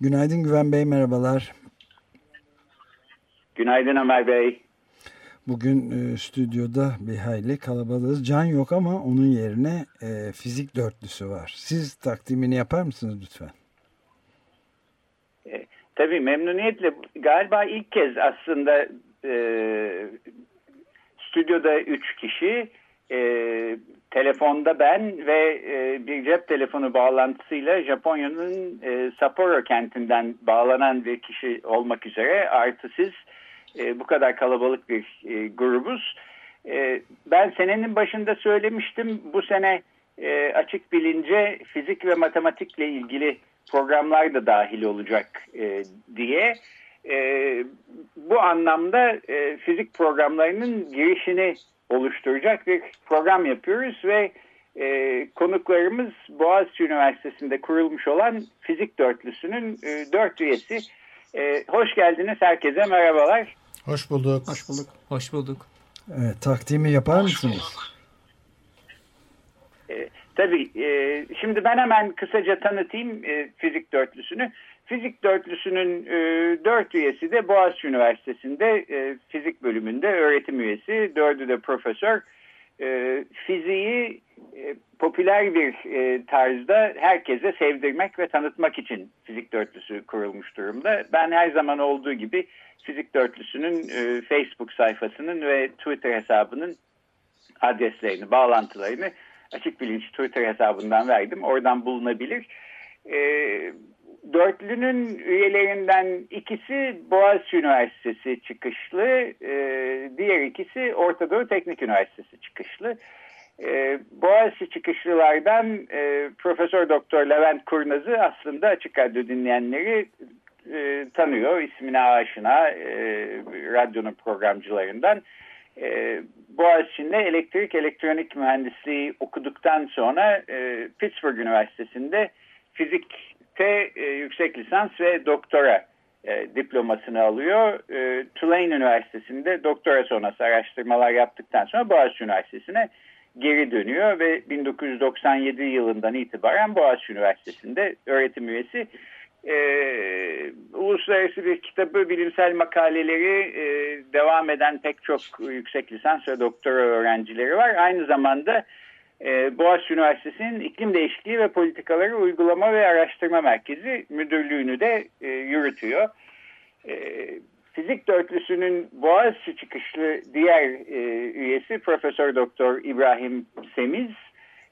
Günaydın Güven Bey, merhabalar. Günaydın Ömer Bey. Bugün e, stüdyoda bir hayli kalabalığız. Can yok ama onun yerine e, fizik dörtlüsü var. Siz takdimini yapar mısınız lütfen? E, tabii memnuniyetle. Galiba ilk kez aslında e, stüdyoda üç kişi, e, telefonda ben ve e, bir cep telefonu bağlantısıyla Japonya'nın e, Sapporo kentinden bağlanan bir kişi olmak üzere artı siz e, bu kadar kalabalık bir e, grubuz. E, ben senenin başında söylemiştim bu sene e, açık bilince fizik ve matematikle ilgili programlar da dahil olacak e, diye. E, bu anlamda e, fizik programlarının girişini oluşturacak bir program yapıyoruz ve e, konuklarımız Boğaziçi Üniversitesi'nde kurulmuş olan fizik dörtlüsünün e, dört üyesi. E, hoş geldiniz herkese merhabalar. Hoş bulduk. Hoş bulduk. Hoş bulduk. Evet, takdimi yapar mısınız? E, tabii. E, şimdi ben hemen kısaca tanıtayım e, fizik dörtlüsünü. Fizik dörtlüsünün e, dört üyesi de Boğaziçi Üniversitesi'nde e, fizik bölümünde öğretim üyesi. Dördü de profesör. E, fiziği e, popüler bir e, tarzda herkese sevdirmek ve tanıtmak için fizik dörtlüsü kurulmuş durumda. Ben her zaman olduğu gibi fizik dörtlüsünün e, Facebook sayfasının ve Twitter hesabının adreslerini, bağlantılarını açık bilinç Twitter hesabından verdim. Oradan bulunabilir. E, dörtlünün üyelerinden ikisi Boğaziçi Üniversitesi çıkışlı, e, diğer ikisi Orta Doğu Teknik Üniversitesi çıkışlı. E, Boğaziçi çıkışlılardan e, Profesör Doktor Levent Kurnaz'ı aslında açık radyo dinleyenleri e, tanıyor. İsmine aşina e, radyonun programcılarından. E, Boğaziçi'nde elektrik elektronik mühendisliği okuduktan sonra e, Pittsburgh Üniversitesi'nde fizikte e, yüksek lisans ve doktora e, diplomasını alıyor. E, Tulane Üniversitesi'nde doktora sonrası araştırmalar yaptıktan sonra Boğaziçi Üniversitesi'ne geri dönüyor ve 1997 yılından itibaren Boğaziçi Üniversitesi'nde öğretim üyesi. E, uluslararası bir kitabı, bilimsel makaleleri e, devam eden pek çok yüksek lisans ve doktora öğrencileri var. Aynı zamanda e, Boğaziçi Üniversitesi'nin iklim değişikliği ve politikaları uygulama ve araştırma merkezi müdürlüğünü de e, yürütüyor. E, fizik dörtlüsünün Boğaziçi çıkışlı diğer e, üyesi Profesör Doktor İbrahim Semiz.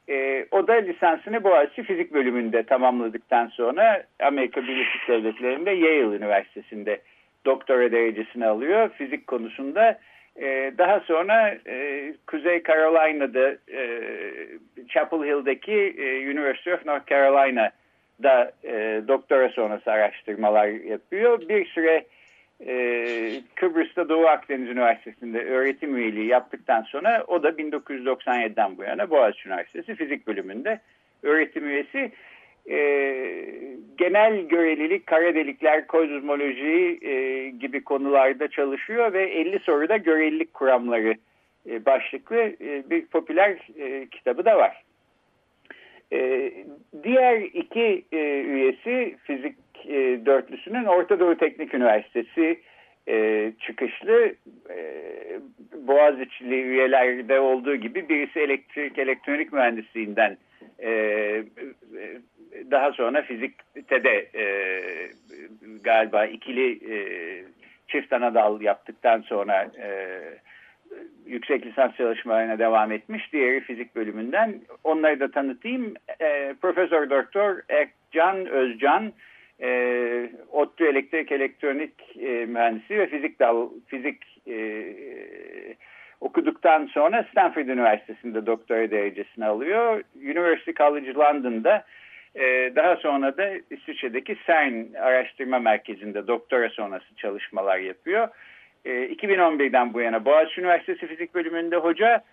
E, o da lisansını Boğaziçi Fizik bölümünde tamamladıktan sonra Amerika Birleşik Devletleri'nde Yale Üniversitesi'nde doktora derecesini alıyor fizik konusunda. E, daha sonra e, Kuzey Carolina'da e, Chapel Hill'deki e, University of North Carolina'da e, doktora sonrası araştırmalar yapıyor. Bir süre e, Kıbrıs'ta Doğu Akdeniz Üniversitesi'nde öğretim üyeliği yaptıktan sonra o da 1997'den bu yana Boğaziçi Üniversitesi Fizik Bölümünde öğretim üyesi. E, genel görelilik, kara delikler, kozmoloji e, gibi konularda çalışıyor ve 50 soruda görelilik kuramları e, başlıklı e, bir popüler e, kitabı da var. E, diğer iki e, üyesi fizik e, dörtlüsünün Orta Doğu Teknik Üniversitesi e, çıkışlı e, Boğaziçi'li üyelerde olduğu gibi birisi elektrik elektronik mühendisliğinden e, daha sonra fizikte de e, galiba ikili e, çift ana dal yaptıktan sonra e, yüksek lisans çalışmalarına devam etmiş. Diğeri fizik bölümünden. Onları da tanıtayım. E, Profesör Doktor Ekcan Özcan e, ODTÜ elektrik elektronik e, mühendisi ve fizik dal fizik e, okuduktan sonra Stanford Üniversitesi'nde doktora derecesini alıyor. University College London'da daha sonra da İsviçre'deki CERN araştırma merkezinde doktora sonrası çalışmalar yapıyor. E, 2011'den bu yana Boğaziçi Üniversitesi Fizik Bölümünde hoca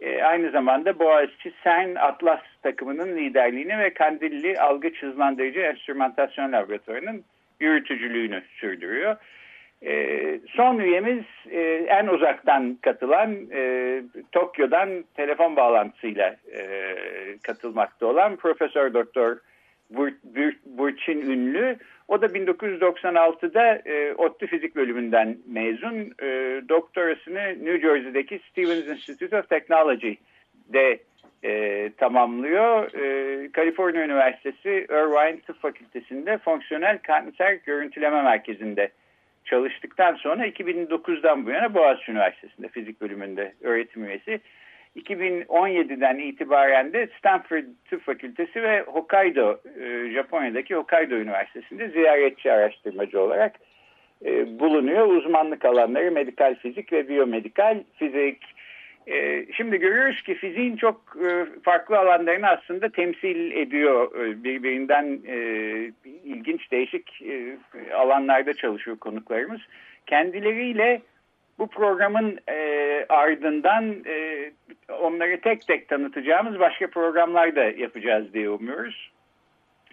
e, aynı zamanda Boğaziçi CERN Atlas takımının liderliğini ve Kandilli Algı Hızlandırıcı Enstrümantasyon Laboratuvarı'nın yürütücülüğünü sürdürüyor. E, son üyemiz e, en uzaktan katılan e, Tokyo'dan telefon bağlantısıyla e, katılmakta olan Profesör Doktor Burçin Ünlü. O da 1996'da e, ODTÜ Fizik bölümünden mezun. E, doktorasını New Jersey'deki Stevens Institute of Technology'de e, tamamlıyor. E, Kaliforniya Üniversitesi Irvine Tıp Fakültesi'nde fonksiyonel kanser görüntüleme merkezinde çalıştıktan sonra 2009'dan bu yana Boğaziçi Üniversitesi'nde fizik bölümünde öğretim üyesi. 2017'den itibaren de Stanford Tıp Fakültesi ve Hokkaido, e, Japonya'daki Hokkaido Üniversitesi'nde ziyaretçi araştırmacı olarak e, bulunuyor. Uzmanlık alanları medikal fizik ve biyomedikal fizik. E, şimdi görüyoruz ki fiziğin çok farklı alanlarını aslında temsil ediyor. Birbirinden ilginç, değişik alanlarda çalışıyor konuklarımız. Kendileriyle bu programın e, ardından e, onları tek tek tanıtacağımız başka programlar da yapacağız diye umuyoruz.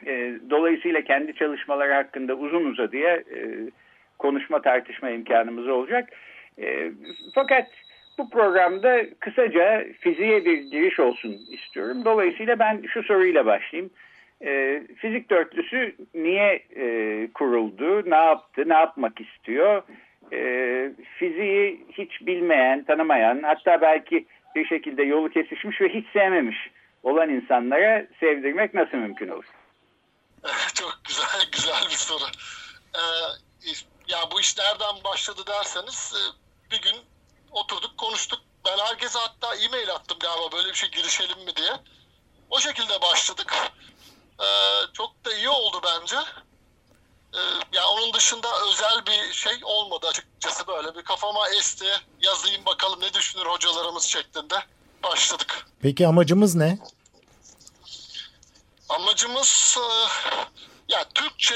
E, dolayısıyla kendi çalışmaları hakkında uzun uzadıya e, konuşma tartışma imkanımız olacak. E, fakat bu programda kısaca fiziğe bir giriş olsun istiyorum. Dolayısıyla ben şu soruyla başlayayım. E, fizik dörtlüsü niye e, kuruldu, ne yaptı, ne yapmak istiyor? e, fiziği hiç bilmeyen, tanımayan hatta belki bir şekilde yolu kesişmiş ve hiç sevmemiş olan insanlara sevdirmek nasıl mümkün olur? Çok güzel güzel bir soru. Ee, ya bu iş nereden başladı derseniz e, bir gün oturduk konuştuk. Ben herkese hatta e-mail attım galiba böyle bir şey girişelim mi diye. O şekilde başladık. Ee, çok da iyi oldu bence. Ee, ya onun dışında özel bir şey olmadı açıkçası böyle bir kafama esti yazayım bakalım ne düşünür hocalarımız şeklinde başladık. Peki amacımız ne? Amacımız e, ya Türkçe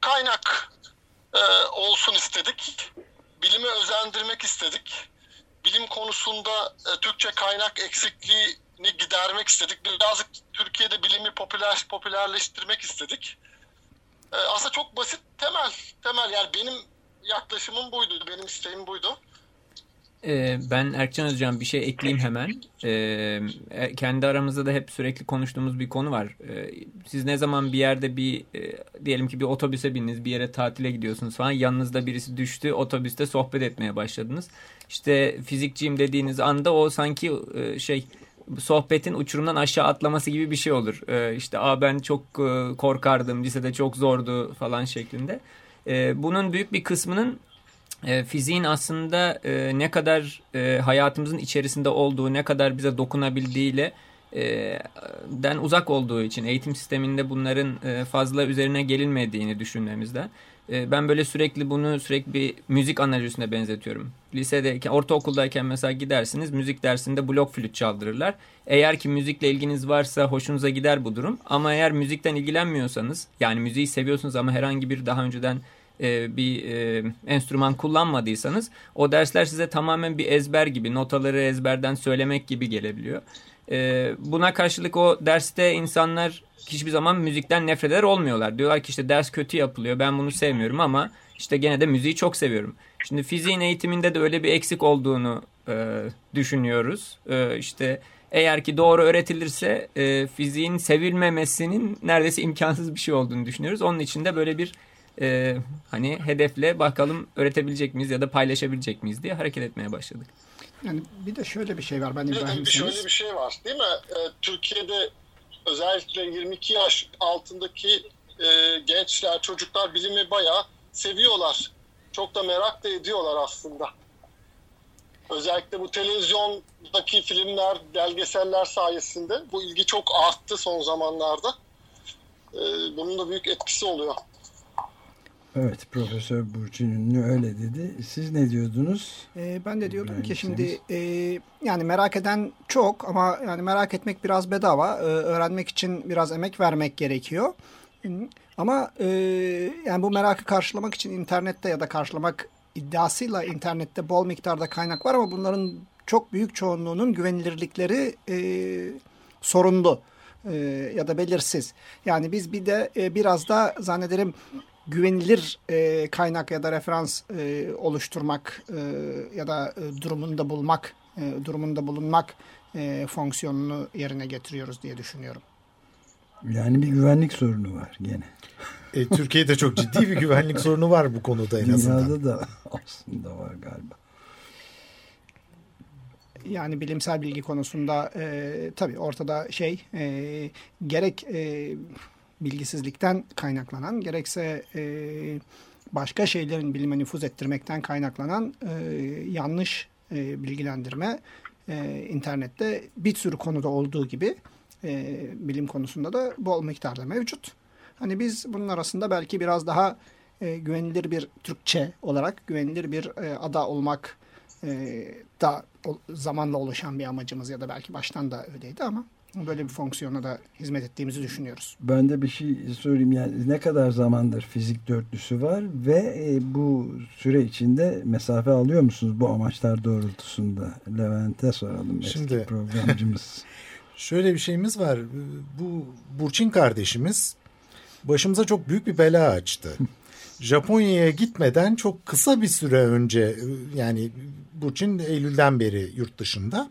kaynak e, olsun istedik. Bilimi özendirmek istedik. Bilim konusunda e, Türkçe kaynak eksikliğini gidermek istedik. Birazcık Türkiye'de bilimi popüler popülerleştirmek istedik. Ee, aslında çok basit temel temel yani benim yaklaşımım buydu benim isteğim buydu. Ee, ben Erkcan Özcan bir şey ekleyeyim hemen. Ee, e, kendi aramızda da hep sürekli konuştuğumuz bir konu var. Ee, siz ne zaman bir yerde bir e, diyelim ki bir otobüse bindiniz bir yere tatile gidiyorsunuz falan yanınızda birisi düştü otobüste sohbet etmeye başladınız. İşte fizikçiyim dediğiniz anda o sanki e, şey sohbetin uçurumdan aşağı atlaması gibi bir şey olur. İşte Aa, ben çok korkardım, lisede çok zordu falan şeklinde. Bunun büyük bir kısmının e, fiziğin aslında e, ne kadar e, hayatımızın içerisinde olduğu, ne kadar bize dokunabildiğiyle e, den uzak olduğu için eğitim sisteminde bunların e, fazla üzerine gelinmediğini düşünmemizden. E, ben böyle sürekli bunu sürekli bir müzik analizine benzetiyorum. Lisedeyken, ortaokuldayken mesela gidersiniz müzik dersinde blok flüt çaldırırlar. Eğer ki müzikle ilginiz varsa hoşunuza gider bu durum. Ama eğer müzikten ilgilenmiyorsanız yani müziği seviyorsunuz ama herhangi bir daha önceden e, bir e, enstrüman kullanmadıysanız o dersler size tamamen bir ezber gibi notaları ezberden söylemek gibi gelebiliyor. E, buna karşılık o derste insanlar hiçbir zaman müzikten nefret eder olmuyorlar. Diyorlar ki işte ders kötü yapılıyor ben bunu sevmiyorum ama işte gene de müziği çok seviyorum. Şimdi fiziğin eğitiminde de öyle bir eksik olduğunu e, düşünüyoruz. E, işte eğer ki doğru öğretilirse e, fiziğin sevilmemesinin neredeyse imkansız bir şey olduğunu düşünüyoruz. Onun için de böyle bir e, hani hedefle bakalım öğretebilecek miyiz ya da paylaşabilecek miyiz diye hareket etmeye başladık. Yani bir de şöyle bir şey var ben İbrahim bir Şöyle bir şey var değil mi? Ee, Türkiye'de özellikle 22 yaş altındaki e, gençler, çocuklar bilimi bayağı seviyorlar. Çok da merak da ediyorlar aslında. Özellikle bu televizyondaki filmler, belgeseller sayesinde bu ilgi çok arttı son zamanlarda. Ee, bunun da büyük etkisi oluyor. Evet Profesör Burçin Ünlü öyle dedi. Siz ne diyordunuz? Ee, ben de diyordum ki şimdi e, yani merak eden çok ama yani merak etmek biraz bedava. Ee, öğrenmek için biraz emek vermek gerekiyor. Ama e, yani bu merakı karşılamak için internette ya da karşılamak iddiasıyla internette bol miktarda kaynak var ama bunların çok büyük çoğunluğunun güvenilirlikleri e, sorunlu e, ya da belirsiz. Yani biz bir de e, biraz da zannederim güvenilir e, kaynak ya da referans e, oluşturmak e, ya da e, durumunda bulmak, e, durumunda bulunmak e, fonksiyonunu yerine getiriyoruz diye düşünüyorum. Yani bir güvenlik sorunu var gene. E, Türkiye'de çok ciddi bir güvenlik sorunu var bu konuda en azından. Dünyada da aslında var galiba. Yani bilimsel bilgi konusunda e, tabii ortada şey e, gerek e, bilgisizlikten kaynaklanan gerekse e, başka şeylerin bilime nüfuz ettirmekten kaynaklanan e, yanlış e, bilgilendirme e, internette bir sürü konuda olduğu gibi e, bilim konusunda da bol miktarda mevcut. Hani biz bunun arasında belki biraz daha e, güvenilir bir Türkçe olarak güvenilir bir e, ada olmak e, da o, zamanla oluşan bir amacımız ya da belki baştan da öyleydi ama böyle bir fonksiyona da hizmet ettiğimizi düşünüyoruz. Ben de bir şey sorayım yani ne kadar zamandır fizik dörtlüsü var ve e, bu süre içinde mesafe alıyor musunuz bu amaçlar doğrultusunda? Levent'e soralım Şimdi, eski programcımız. Şöyle bir şeyimiz var. Bu Burçin kardeşimiz başımıza çok büyük bir bela açtı. Japonya'ya gitmeden çok kısa bir süre önce yani Burçin Eylül'den beri yurt dışında.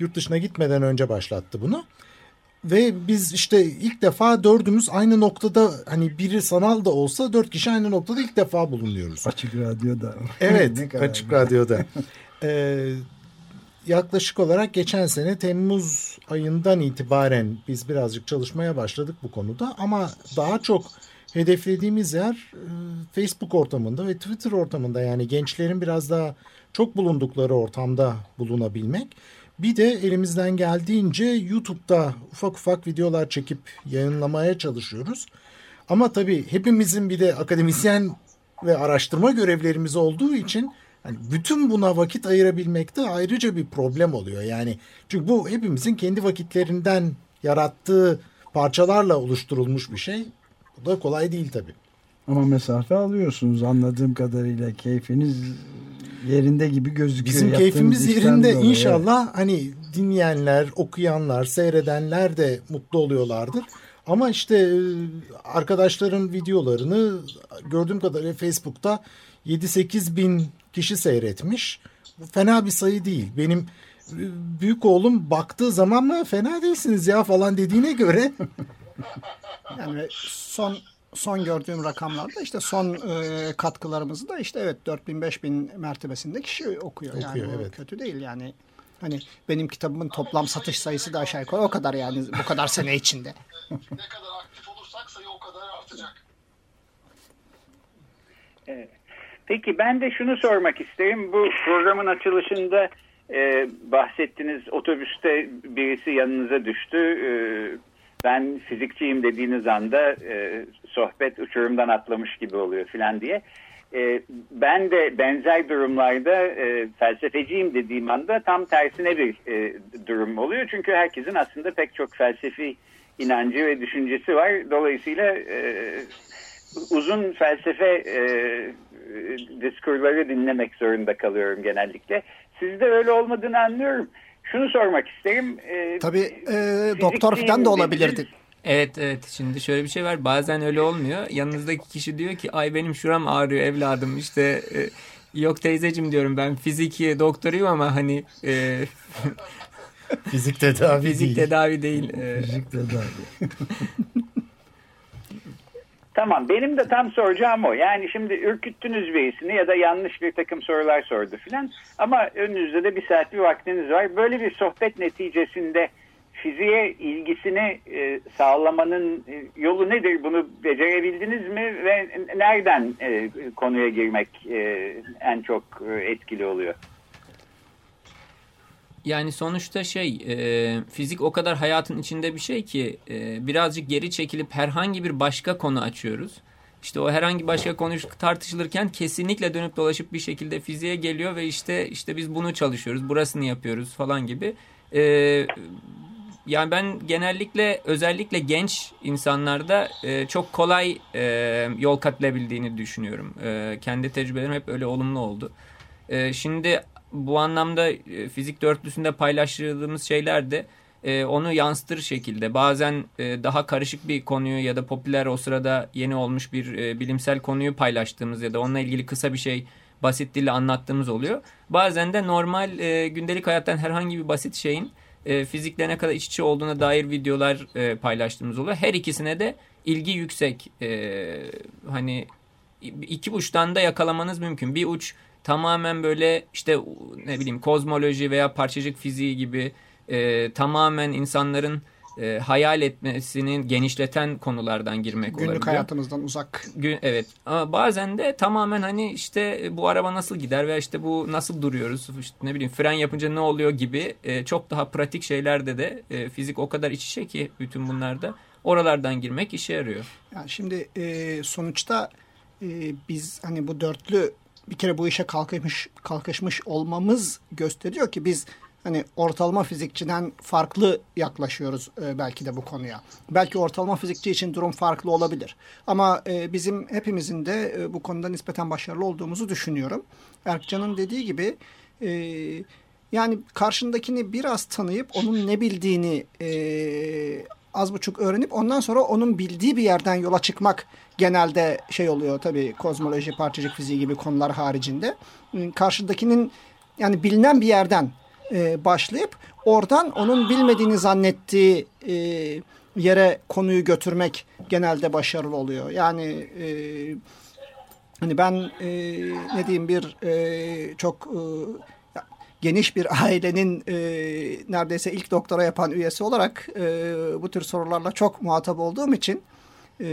Yurt dışına gitmeden önce başlattı bunu. Ve biz işte ilk defa dördümüz aynı noktada hani biri sanal da olsa dört kişi aynı noktada ilk defa bulunuyoruz. Açık Radyo'da. Evet Açık Radyo'da. Ee, yaklaşık olarak geçen sene Temmuz ayından itibaren biz birazcık çalışmaya başladık bu konuda. Ama daha çok hedeflediğimiz yer e, Facebook ortamında ve Twitter ortamında yani gençlerin biraz daha çok bulundukları ortamda bulunabilmek. Bir de elimizden geldiğince YouTube'da ufak ufak videolar çekip yayınlamaya çalışıyoruz. Ama tabii hepimizin bir de akademisyen ve araştırma görevlerimiz olduğu için hani bütün buna vakit ayırabilmekte ayrıca bir problem oluyor. Yani çünkü bu hepimizin kendi vakitlerinden yarattığı parçalarla oluşturulmuş bir şey. Bu da kolay değil tabii. Ama mesafe alıyorsunuz anladığım kadarıyla keyfiniz yerinde gibi gözüküyor. Bizim keyfimiz yerinde dolayı. inşallah hani dinleyenler, okuyanlar, seyredenler de mutlu oluyorlardır. Ama işte e, arkadaşların videolarını gördüğüm kadarıyla Facebook'ta 7-8 bin kişi seyretmiş. Bu fena bir sayı değil. Benim e, büyük oğlum baktığı zaman mı fena değilsiniz ya falan dediğine göre. yani son son gördüğüm rakamlarda işte son e, katkılarımızı da işte evet 4000-5000 mertebesinde kişi okuyor. okuyor yani evet. kötü değil yani. Hani benim kitabımın toplam satış sayısı da aşağı yukarı o kadar yani bu kadar sene içinde. ne kadar aktif olursak sayı o kadar artacak. Evet. Peki ben de şunu sormak isterim. Bu programın açılışında e, bahsettiniz otobüste birisi yanınıza düştü. E, ben fizikçiyim dediğiniz anda e, sohbet uçurumdan atlamış gibi oluyor filan diye. E, ben de benzer durumlarda e, felsefeciyim dediğim anda tam tersine bir e, durum oluyor. Çünkü herkesin aslında pek çok felsefi inancı ve düşüncesi var. Dolayısıyla e, uzun felsefe e, diskurları dinlemek zorunda kalıyorum genellikle. Sizde öyle olmadığını anlıyorum. Şunu sormak isterim. E, Tabii e, doktor falan da olabilirdi. Evet evet şimdi şöyle bir şey var bazen öyle olmuyor. Yanınızdaki kişi diyor ki ay benim şuram ağrıyor evladım işte e, yok teyzecim diyorum ben fiziki doktoruyum ama hani e, fizik tedavi fizik değil. tedavi değil. E, fizik tedavi. Tamam benim de tam soracağım o. Yani şimdi ürküttünüz birisini ya da yanlış bir takım sorular sordu filan. Ama önünüzde de bir saat bir vaktiniz var. Böyle bir sohbet neticesinde fiziğe ilgisini e, sağlamanın e, yolu nedir? Bunu becerebildiniz mi? Ve nereden e, konuya girmek en çok etkili oluyor? Yani sonuçta şey e, fizik o kadar hayatın içinde bir şey ki e, birazcık geri çekilip herhangi bir başka konu açıyoruz. işte o herhangi başka konu tartışılırken kesinlikle dönüp dolaşıp bir şekilde fiziğe geliyor ve işte işte biz bunu çalışıyoruz, burasını yapıyoruz falan gibi. E, yani ben genellikle özellikle genç insanlarda e, çok kolay e, yol kat edebildiğini düşünüyorum. E, kendi tecrübelerim hep öyle olumlu oldu. E, şimdi bu anlamda e, fizik dörtlüsünde paylaştırdığımız şeyler de e, onu yansıtır şekilde bazen e, daha karışık bir konuyu ya da popüler o sırada yeni olmuş bir e, bilimsel konuyu paylaştığımız ya da onunla ilgili kısa bir şey basit dille anlattığımız oluyor. Bazen de normal e, gündelik hayattan herhangi bir basit şeyin e, fizikle ne kadar iç içe olduğuna dair videolar e, paylaştığımız oluyor. Her ikisine de ilgi yüksek. E, hani iki uçtan da yakalamanız mümkün. Bir uç tamamen böyle işte ne bileyim kozmoloji veya parçacık fiziği gibi e, tamamen insanların e, hayal etmesini genişleten konulardan girmek Günlük olabiliyor. hayatımızdan uzak. Gün, evet ama bazen de tamamen hani işte bu araba nasıl gider veya işte bu nasıl duruyoruz işte ne bileyim fren yapınca ne oluyor gibi e, çok daha pratik şeylerde de e, fizik o kadar iç içe ki bütün bunlarda oralardan girmek işe yarıyor. Yani şimdi e, sonuçta e, biz hani bu dörtlü bir kere bu işe kalkışmış kalkışmış olmamız gösteriyor ki biz hani ortalama fizikçiden farklı yaklaşıyoruz e, belki de bu konuya. Belki ortalama fizikçi için durum farklı olabilir. Ama e, bizim hepimizin de e, bu konuda nispeten başarılı olduğumuzu düşünüyorum. Erkcan'ın dediği gibi e, yani karşındakini biraz tanıyıp onun ne bildiğini e, az buçuk öğrenip ondan sonra onun bildiği bir yerden yola çıkmak genelde şey oluyor tabii kozmoloji, parçacık fiziği gibi konular haricinde. Karşıdakinin yani bilinen bir yerden e, başlayıp oradan onun bilmediğini zannettiği e, yere konuyu götürmek genelde başarılı oluyor. Yani e, hani ben e, ne diyeyim bir e, çok e, geniş bir ailenin e, neredeyse ilk doktora yapan üyesi olarak e, bu tür sorularla çok muhatap olduğum için e,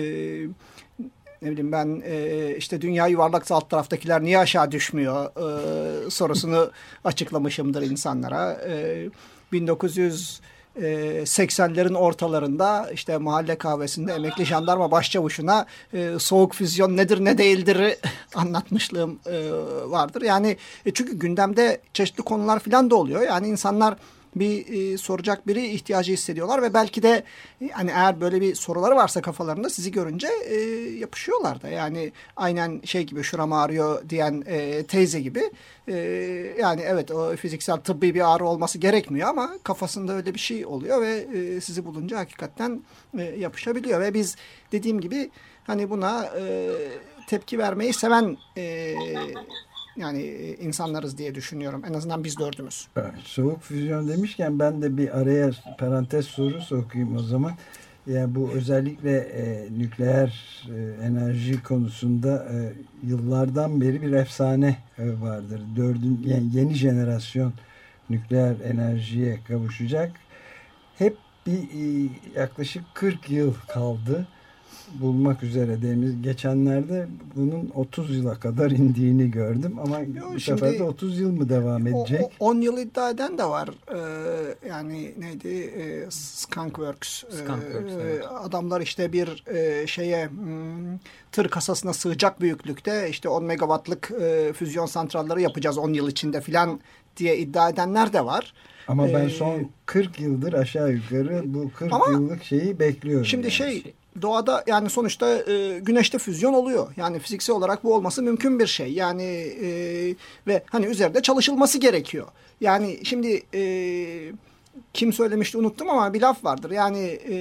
ne bileyim ben e, işte dünya yuvarlaksa alt taraftakiler niye aşağı düşmüyor e, sorusunu açıklamışımdır insanlara. E, 1900 80'lerin ortalarında işte mahalle kahvesinde emekli jandarma başçavuşuna e, soğuk füzyon nedir ne değildir anlatmışlığım e, vardır. Yani e, çünkü gündemde çeşitli konular falan da oluyor. Yani insanlar bir e, soracak biri ihtiyacı hissediyorlar ve belki de hani eğer böyle bir soruları varsa kafalarında sizi görünce e, yapışıyorlar da. Yani aynen şey gibi şuram ağrıyor diyen e, teyze gibi. E, yani evet o fiziksel tıbbi bir ağrı olması gerekmiyor ama kafasında öyle bir şey oluyor ve e, sizi bulunca hakikaten e, yapışabiliyor ve biz dediğim gibi hani buna e, tepki vermeyi seven e, yani e, insanlarız diye düşünüyorum. En azından biz dördümüz. Soğuk füzyon demişken ben de bir araya parantez soru sokayım o zaman. Yani bu özellikle e, nükleer e, enerji konusunda e, yıllardan beri bir efsane e, vardır. Dördün, yani yeni jenerasyon nükleer enerjiye kavuşacak. Hep bir e, yaklaşık 40 yıl kaldı bulmak üzere demiz geçenlerde bunun 30 yıla kadar indiğini gördüm ama Yo, bu sefer de 30 yıl mı devam edecek? 10 yıl iddia eden de var. Ee, yani neydi? Ee, Skunkworks. Skunkworks ee, evet. Adamlar işte bir e, şeye hmm, tır kasasına sığacak büyüklükte işte 10 megawattlık e, füzyon santralları yapacağız 10 yıl içinde filan diye iddia edenler de var. Ama ben son 40 yıldır aşağı yukarı bu 40 ama yıllık şeyi bekliyorum. Şimdi yani. şey doğada yani sonuçta e, güneşte füzyon oluyor. Yani fiziksel olarak bu olması mümkün bir şey. Yani e, ve hani üzerinde çalışılması gerekiyor. Yani şimdi e, kim söylemişti unuttum ama bir laf vardır. Yani e,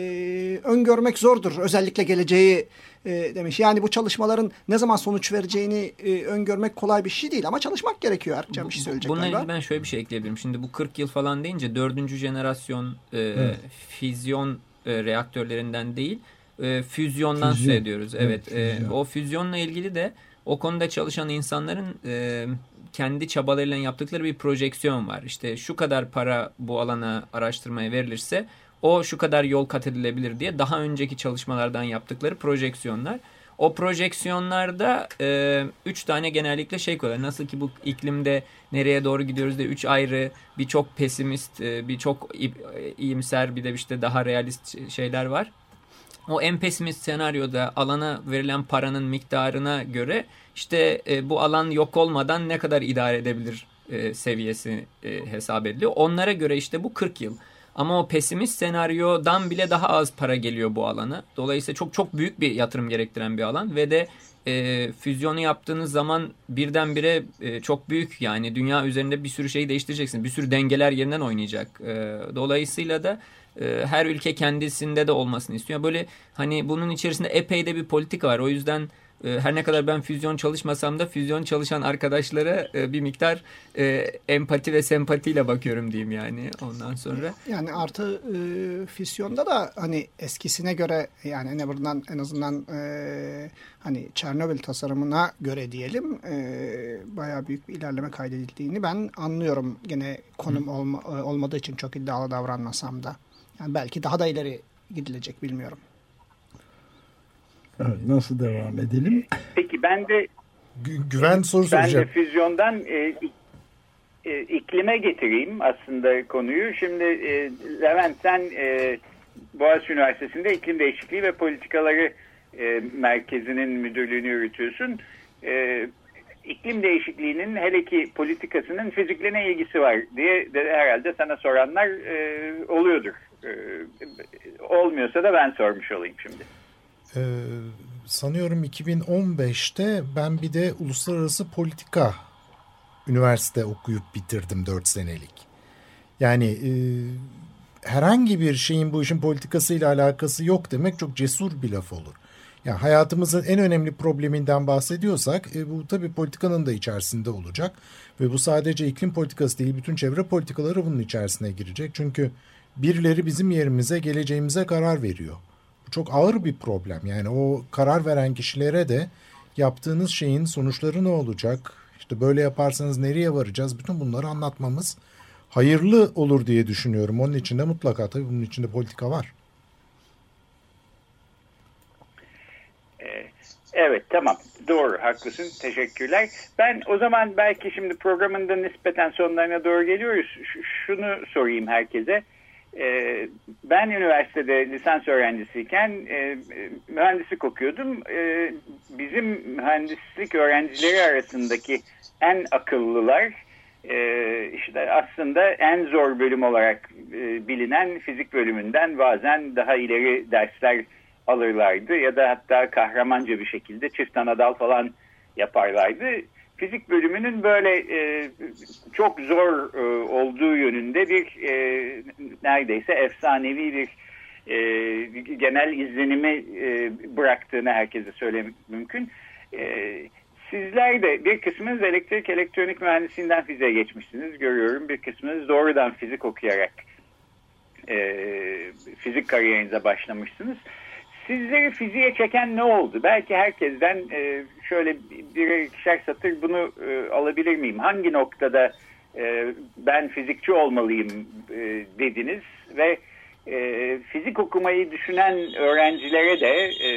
öngörmek zordur özellikle geleceği e, demiş. Yani bu çalışmaların ne zaman sonuç vereceğini e, öngörmek kolay bir şey değil ama çalışmak gerekiyor. Erkcan bir şey söyleyecek Bununla ilgili ben şöyle bir şey ekleyebilirim. Şimdi bu 40 yıl falan deyince dördüncü jenerasyon e, evet. füzyon e, reaktörlerinden değil e, füzyondan Füzyon. söz ediyoruz. Evet, evet e, o füzyonla ilgili de o konuda çalışan insanların e, kendi çabalarıyla yaptıkları bir projeksiyon var. İşte şu kadar para bu alana araştırmaya verilirse o şu kadar yol kat edilebilir diye daha önceki çalışmalardan yaptıkları projeksiyonlar. O projeksiyonlarda e, üç tane genellikle şey koyuyorlar. Nasıl ki bu iklimde nereye doğru gidiyoruz diye üç ayrı bir çok pesimist, e, bir çok iyimser bir de işte daha realist şeyler var. O en pesimist senaryoda alana verilen paranın miktarına göre işte e, bu alan yok olmadan ne kadar idare edebilir e, seviyesi e, hesap ediliyor. Onlara göre işte bu 40 yıl. Ama o pesimist senaryodan bile daha az para geliyor bu alana. Dolayısıyla çok çok büyük bir yatırım gerektiren bir alan ve de e, füzyonu yaptığınız zaman birdenbire e, çok büyük yani dünya üzerinde bir sürü şeyi değiştireceksiniz. Bir sürü dengeler yerinden oynayacak. E, dolayısıyla da e, her ülke kendisinde de olmasını istiyor. Böyle hani bunun içerisinde epey de bir politika var. O yüzden e, her ne kadar ben füzyon çalışmasam da füzyon çalışan arkadaşlara e, bir miktar empati ve sempatiyle bakıyorum diyeyim yani ondan sonra. Yani artı e, füzyonda da hani eskisine göre yani en azından en azından e, hani Çernobil tasarımına göre diyelim e, bayağı büyük bir ilerleme kaydedildiğini ben anlıyorum. Gene konum olma, olmadığı için çok iddialı davranmasam da. Yani belki daha da ileri gidilecek bilmiyorum. Evet, nasıl devam edelim? Peki ben de Gü- güven soru ben soracağım. de füzyondan e, e, iklime getireyim aslında konuyu. Şimdi e, Levent sen e, Boğaziçi Üniversitesi'nde iklim değişikliği ve politikaları e, merkezinin müdürlüğünü yürütüyorsun. E, iklim değişikliğinin hele ki politikasının fizikle ne ilgisi var diye de herhalde sana soranlar e, oluyordur. E, olmuyorsa da ben sormuş olayım şimdi. Ee, sanıyorum 2015'te ben bir de uluslararası politika üniversite okuyup bitirdim 4 senelik. Yani e, herhangi bir şeyin bu işin politikasıyla alakası yok demek çok cesur bir laf olur. Yani hayatımızın en önemli probleminden bahsediyorsak e, bu tabii politikanın da içerisinde olacak. Ve bu sadece iklim politikası değil bütün çevre politikaları bunun içerisine girecek. Çünkü birileri bizim yerimize geleceğimize karar veriyor. Bu çok ağır bir problem. Yani o karar veren kişilere de yaptığınız şeyin sonuçları ne olacak? İşte böyle yaparsanız nereye varacağız? Bütün bunları anlatmamız hayırlı olur diye düşünüyorum. Onun içinde mutlaka tabii bunun içinde politika var. Evet tamam doğru haklısın teşekkürler. Ben o zaman belki şimdi programın da nispeten sonlarına doğru geliyoruz. Ş- şunu sorayım herkese. Ee, ben üniversitede lisans öğrencisiyken e, mühendislik okuyordum. E, bizim mühendislik öğrencileri arasındaki en akıllılar e, işte aslında en zor bölüm olarak e, bilinen fizik bölümünden bazen daha ileri dersler alırlardı ya da hatta kahramanca bir şekilde çift anadal falan yaparlardı. Fizik bölümünün böyle e, çok zor e, olduğu yönünde bir e, neredeyse efsanevi bir e, genel izlenimi e, bıraktığını herkese söylemek mümkün. E, sizler de bir kısmınız elektrik elektronik mühendisliğinden fiziğe geçmişsiniz görüyorum. Bir kısmınız doğrudan fizik okuyarak e, fizik kariyerinize başlamışsınız. Sizleri fiziğe çeken ne oldu? Belki herkesten e, şöyle bir ikişer satır bunu e, alabilir miyim? Hangi noktada e, ben fizikçi olmalıyım e, dediniz ve e, fizik okumayı düşünen öğrencilere de e,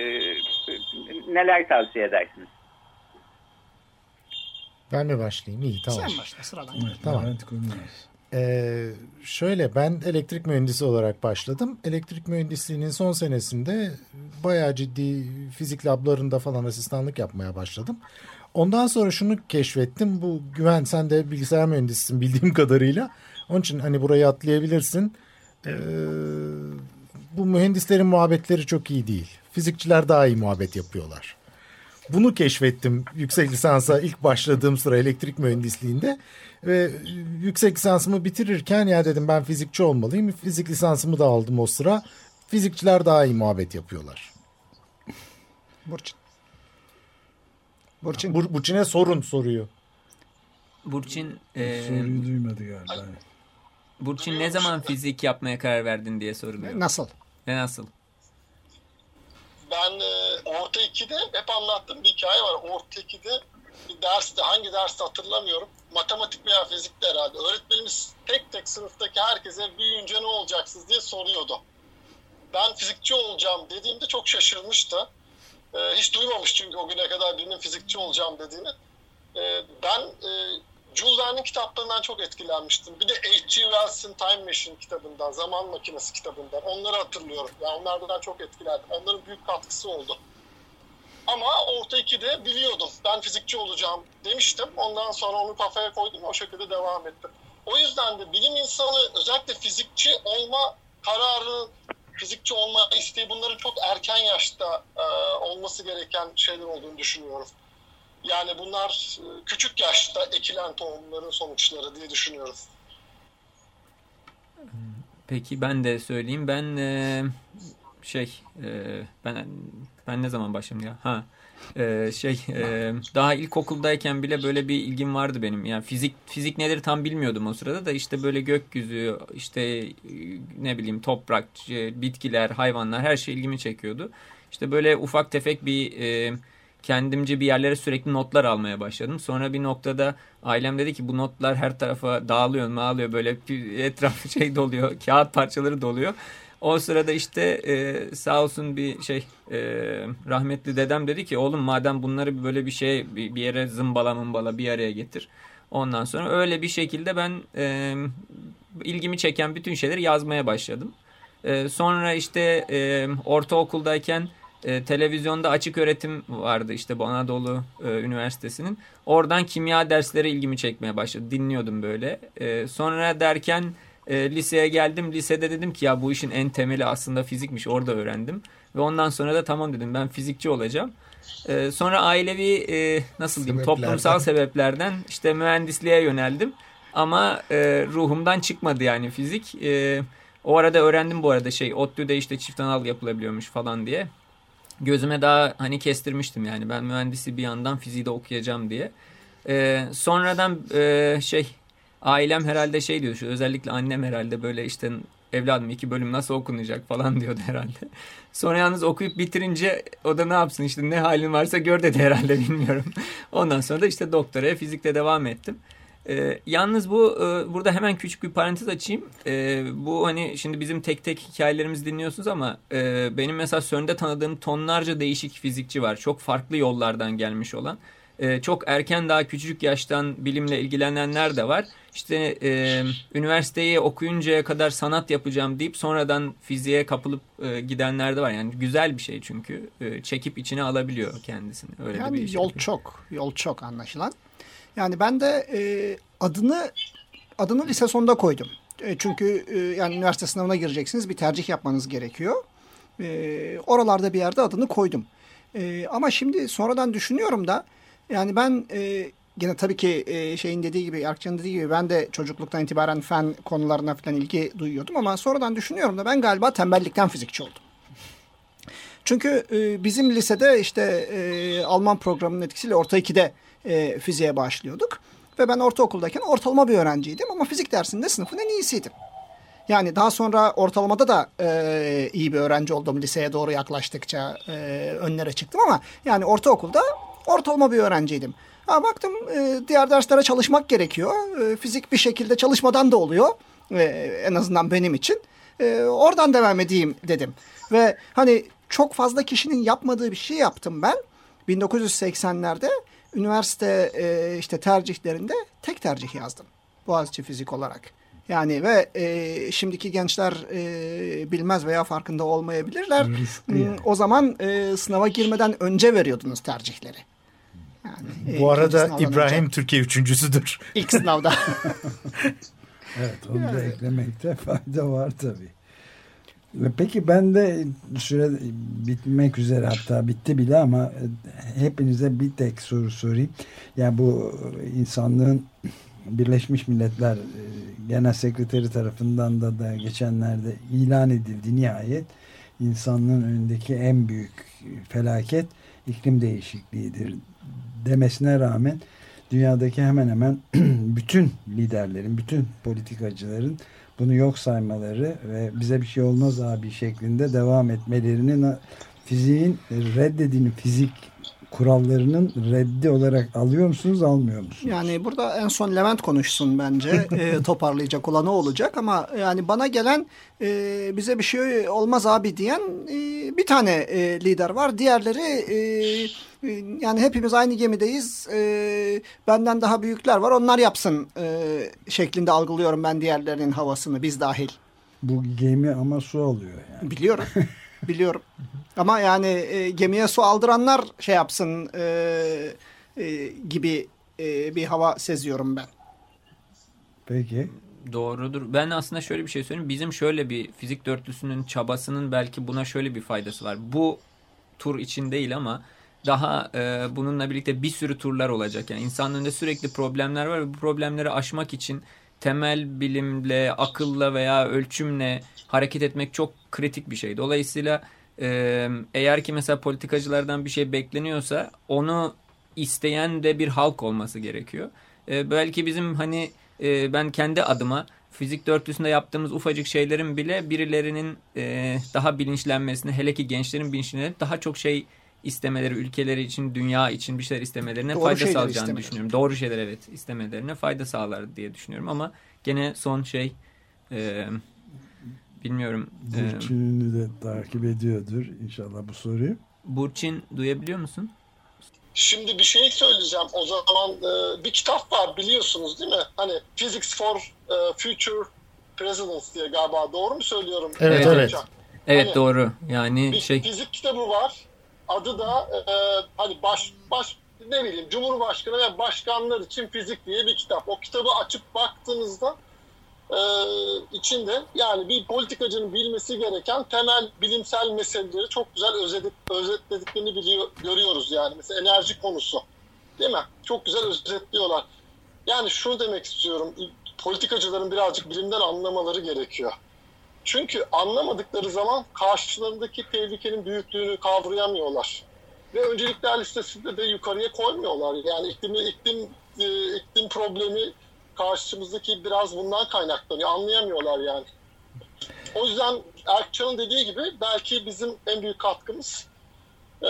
neler tavsiye edersiniz? Ben mi başlayayım? İyi tamam. Sen başla sıradan. Evet, Tamam. Kurnaz. Ee, şöyle ben elektrik mühendisi olarak başladım. Elektrik mühendisliğinin son senesinde bayağı ciddi fizik lablarında falan asistanlık yapmaya başladım. Ondan sonra şunu keşfettim. Bu güven sen de bilgisayar mühendisisin bildiğim kadarıyla. Onun için hani burayı atlayabilirsin. Ee, bu mühendislerin muhabbetleri çok iyi değil. Fizikçiler daha iyi muhabbet yapıyorlar. Bunu keşfettim yüksek lisansa ilk başladığım sıra elektrik mühendisliğinde. Ve yüksek lisansımı bitirirken ya dedim ben fizikçi olmalıyım. Fizik lisansımı da aldım o sıra. Fizikçiler daha iyi muhabbet yapıyorlar. Burçin. Burçin. Bur Burçin'e sorun soruyor. Burçin, e, Soruyu duymadı galiba. Burçin ne zaman fizik yapmaya karar verdin diye soruluyor. Nasıl? Ve nasıl? Ben e, orta 2'de hep anlattığım bir hikaye var. Orta 2'de bir derste hangi derste hatırlamıyorum. Matematik veya fizikte herhalde. Öğretmenimiz tek tek sınıftaki herkese büyüyünce ne olacaksınız diye soruyordu. Ben fizikçi olacağım dediğimde çok şaşırmıştı. E, hiç duymamış çünkü o güne kadar birinin fizikçi olacağım dediğini. E, ben e, Jules Verne'in kitaplarından çok etkilenmiştim. Bir de H.G. Wells'in Time Machine kitabından, Zaman Makinesi kitabından. Onları hatırlıyorum. Yani onlardan çok etkilendim. Onların büyük katkısı oldu. Ama orta ikide biliyordum. Ben fizikçi olacağım demiştim. Ondan sonra onu kafaya koydum. O şekilde devam ettim. O yüzden de bilim insanı özellikle fizikçi olma kararı, fizikçi olma isteği bunların çok erken yaşta e, olması gereken şeyler olduğunu düşünüyorum. Yani bunlar e, küçük yaşta ekilen tohumların sonuçları diye düşünüyorum. Peki ben de söyleyeyim. Ben e, şey e, ben ben ne zaman başladım ya? Ha e, şey e, daha ilkokuldayken bile böyle bir ilgim vardı benim. Yani fizik fizik nedir tam bilmiyordum o sırada da işte böyle gökyüzü, işte ne bileyim toprak, e, bitkiler, hayvanlar her şey ilgimi çekiyordu. İşte böyle ufak tefek bir e, kendimce bir yerlere sürekli notlar almaya başladım. Sonra bir noktada ailem dedi ki bu notlar her tarafa dağılıyor, dağılıyor böyle etrafı şey doluyor, kağıt parçaları doluyor. O sırada işte e, sağ olsun bir şey e, rahmetli dedem dedi ki oğlum madem bunları böyle bir şey bir, bir yere zımbala mımbala bir araya getir. Ondan sonra öyle bir şekilde ben e, ilgimi çeken bütün şeyleri yazmaya başladım. E, sonra işte e, ortaokuldayken e, televizyonda açık öğretim vardı işte bu Anadolu e, Üniversitesi'nin. Oradan kimya dersleri ilgimi çekmeye başladı. Dinliyordum böyle. E, sonra derken e, liseye geldim. Lisede dedim ki ya bu işin en temeli aslında fizikmiş. Orada öğrendim. Ve ondan sonra da tamam dedim ben fizikçi olacağım. E, sonra ailevi e, nasıl diyeyim toplumsal sebeplerden işte mühendisliğe yöneldim. Ama e, ruhumdan çıkmadı yani fizik. E, o arada öğrendim bu arada şey ODTÜ'de işte çift anal yapılabiliyormuş falan diye. Gözüme daha hani kestirmiştim yani ben mühendisi bir yandan fiziği de okuyacağım diye. E, sonradan e, şey ailem herhalde şey diyor şu özellikle annem herhalde böyle işte evladım iki bölüm nasıl okunacak falan diyordu herhalde. Sonra yalnız okuyup bitirince o da ne yapsın işte ne halin varsa gör dedi herhalde bilmiyorum. Ondan sonra da işte doktoraya fizikte devam ettim. Ee, yalnız bu e, burada hemen küçük bir parantez açayım. E, bu hani şimdi bizim tek tek hikayelerimizi dinliyorsunuz ama e, benim mesela CERN'de tanıdığım tonlarca değişik fizikçi var. Çok farklı yollardan gelmiş olan. E, çok erken daha küçük yaştan bilimle ilgilenenler de var. İşte e, üniversiteyi okuyuncaya kadar sanat yapacağım deyip sonradan fiziğe kapılıp e, gidenler de var. Yani güzel bir şey çünkü e, çekip içine alabiliyor kendisini. Öyle yani bir yol yapıyor. çok, yol çok anlaşılan. Yani ben de e, adını adını lise sonunda koydum. E, çünkü e, yani üniversite sınavına gireceksiniz, bir tercih yapmanız gerekiyor. E, oralarda bir yerde adını koydum. E, ama şimdi sonradan düşünüyorum da yani ben e, Yine tabii ki e, şeyin dediği gibi, Erkcan'ın dediği gibi ben de çocukluktan itibaren fen konularına falan ilgi duyuyordum ama sonradan düşünüyorum da ben galiba tembellikten fizikçi oldum. Çünkü e, bizim lisede işte e, Alman programının etkisiyle orta 2'de e, fiziğe başlıyorduk. Ve ben ortaokuldayken ortalama bir öğrenciydim ama fizik dersinde sınıfın en iyisiydim. Yani daha sonra ortalamada da e, iyi bir öğrenci oldum liseye doğru yaklaştıkça e, önlere çıktım ama yani ortaokulda ortalama bir öğrenciydim. Ha, baktım e, diğer derslere çalışmak gerekiyor. E, fizik bir şekilde çalışmadan da oluyor. E, en azından benim için. E, oradan devam edeyim dedim. Ve hani çok fazla kişinin yapmadığı bir şey yaptım ben. 1980'lerde üniversite e, işte tercihlerinde tek tercih yazdım. Boğaziçi fizik olarak. Yani ve e, şimdiki gençler e, bilmez veya farkında olmayabilirler. Yani. O zaman e, sınava girmeden önce veriyordunuz tercihleri. Yani, Bu arada İbrahim önce. Türkiye üçüncüsüdür. İlk sınavda. evet onu da eklemekte fayda var tabii. Peki ben de süre bitmek üzere hatta bitti bile ama hepinize bir tek soru sorayım. Yani bu insanlığın Birleşmiş Milletler e, Genel Sekreteri tarafından da da geçenlerde ilan edildi nihayet. insanlığın önündeki en büyük felaket iklim değişikliğidir demesine rağmen dünyadaki hemen hemen bütün liderlerin, bütün politikacıların bunu yok saymaları ve bize bir şey olmaz abi şeklinde devam etmelerinin fiziğin reddedilin fizik kurallarının reddi olarak alıyor musunuz almıyor musunuz? Yani burada en son Levent konuşsun bence e, toparlayacak olan o olacak ama yani bana gelen e, bize bir şey olmaz abi diyen e, bir tane e, lider var. Diğerleri e, yani hepimiz aynı gemideyiz. E, benden daha büyükler var. Onlar yapsın e, şeklinde algılıyorum ben diğerlerinin havasını biz dahil. Bu gemi ama su alıyor yani. Biliyorum. Biliyorum. Ama yani e, gemiye su aldıranlar şey yapsın e, e, gibi e, bir hava seziyorum ben. Peki. Doğrudur. Ben aslında şöyle bir şey söyleyeyim. Bizim şöyle bir fizik dörtlüsünün çabasının belki buna şöyle bir faydası var. Bu tur için değil ama daha e, bununla birlikte bir sürü turlar olacak. Yani insanın önünde sürekli problemler var ve bu problemleri aşmak için temel bilimle, akılla veya ölçümle hareket etmek çok kritik bir şey. Dolayısıyla e, eğer ki mesela politikacılardan bir şey bekleniyorsa onu isteyen de bir halk olması gerekiyor. E, belki bizim hani e, ben kendi adıma fizik dörtlüsünde yaptığımız ufacık şeylerin bile birilerinin e, daha bilinçlenmesine hele ki gençlerin bilinçlenmesine daha çok şey istemeleri, ülkeleri için, dünya için bir şeyler istemelerine Doğru fayda sağlayacağını istemeleri. düşünüyorum. Doğru şeyler evet istemelerine fayda sağlar diye düşünüyorum ama gene son şey e, bilmiyorum. E, Burçin'ini de takip ediyordur inşallah bu soruyu. Burçin duyabiliyor musun? Şimdi bir şey söyleyeceğim. O zaman e, bir kitap var biliyorsunuz değil mi? Hani Physics for e, Future Presidents diye galiba doğru mu söylüyorum? Evet, evet. Hocam? Evet Hani doğru. Yani Bir şey fizik kitabı var. Adı da e, hani baş baş ne bileyim Cumhurbaşkanı ve başkanlar için fizik diye bir kitap. O kitabı açıp baktığınızda e, içinde yani bir politikacının bilmesi gereken temel bilimsel meseleleri çok güzel özetledip, özetlediklerini biliyor, görüyoruz yani. Mesela enerji konusu. Değil mi? Çok güzel özetliyorlar. Yani şunu demek istiyorum. Politikacıların birazcık bilimden anlamaları gerekiyor. Çünkü anlamadıkları zaman karşılarındaki tehlikenin büyüklüğünü kavrayamıyorlar. Ve öncelikler listesinde de yukarıya koymuyorlar. Yani iklim, iklim, e, iklim problemi karşımızdaki biraz bundan kaynaklanıyor. Anlayamıyorlar yani. O yüzden Erkcan'ın dediği gibi belki bizim en büyük katkımız e,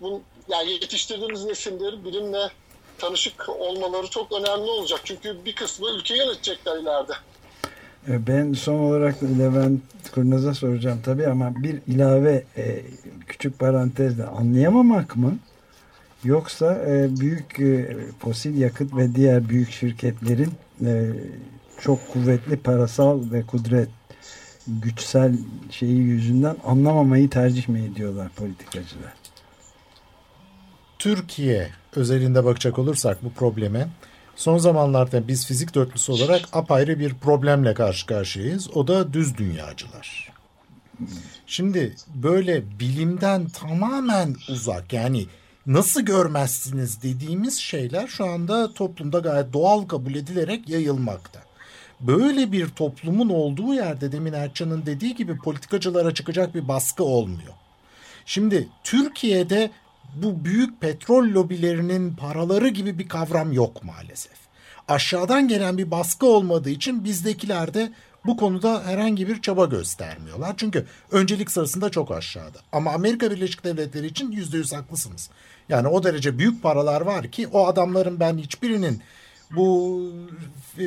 bu, yani yetiştirdiğimiz nesillerin bilimle tanışık olmaları çok önemli olacak. Çünkü bir kısmı ülkeyi yönetecekler ileride. E, Ben son olarak Levent Kurnaz'a soracağım tabii ama bir ilave e, küçük parantezle anlayamamak mı? Yoksa e, büyük fosil yakıt ve diğer büyük şirketlerin çok kuvvetli parasal ve kudret güçsel şeyi yüzünden anlamamayı tercih mi ediyorlar politikacılar? Türkiye özelinde bakacak olursak bu probleme son zamanlarda biz fizik dörtlüsü olarak apayrı bir problemle karşı karşıyayız. O da düz dünyacılar. Şimdi böyle bilimden tamamen uzak yani nasıl görmezsiniz dediğimiz şeyler şu anda toplumda gayet doğal kabul edilerek yayılmakta. Böyle bir toplumun olduğu yerde demin Erçan'ın dediği gibi politikacılara çıkacak bir baskı olmuyor. Şimdi Türkiye'de bu büyük petrol lobilerinin paraları gibi bir kavram yok maalesef. Aşağıdan gelen bir baskı olmadığı için bizdekiler de bu konuda herhangi bir çaba göstermiyorlar. Çünkü öncelik sırasında çok aşağıda. Ama Amerika Birleşik Devletleri için yüzde yüz haklısınız. Yani o derece büyük paralar var ki o adamların ben hiçbirinin bu e,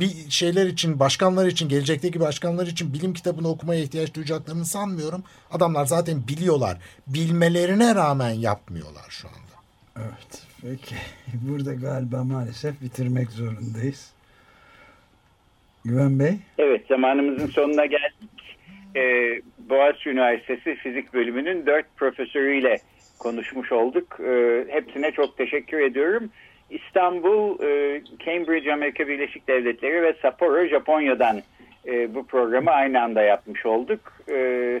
bir şeyler için, başkanlar için, gelecekteki başkanlar için bilim kitabını okumaya ihtiyaç duyacaklarını sanmıyorum. Adamlar zaten biliyorlar. Bilmelerine rağmen yapmıyorlar şu anda. Evet. Peki. Burada galiba maalesef bitirmek zorundayız. Güven Bey. Evet zamanımızın sonuna geldik. Ee, Boğaziçi Üniversitesi Fizik Bölümünün dört profesörüyle konuşmuş olduk. Ee, hepsine çok teşekkür ediyorum. İstanbul, e, Cambridge Amerika Birleşik Devletleri ve Sapporo Japonya'dan e, bu programı aynı anda yapmış olduk. E,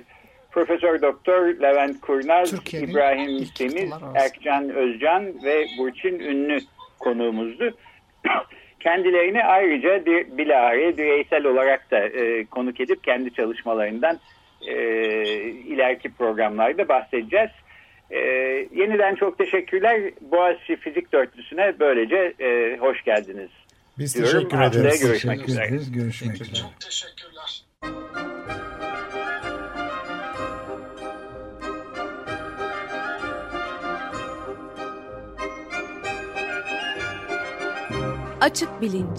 Profesör Doktor Levent Kurnaz, Türkiye'nin İbrahim Temiz. Erkcan Özcan ve Burçin Ünlü konuğumuzdu. Kendilerini ayrıca di- bilahare bireysel olarak da e, konuk edip kendi çalışmalarından e, ileriki programlarda bahsedeceğiz. E, yeniden çok teşekkürler. Boğaziçi Fizik Dörtlüsü'ne böylece e, hoş geldiniz. Biz Diyorum, teşekkür haftaya ederiz. görüşmek Teşekkür üzere. ederiz. Görüşmek Teşekkür üzere. Çok teşekkürler. Açık bilinç.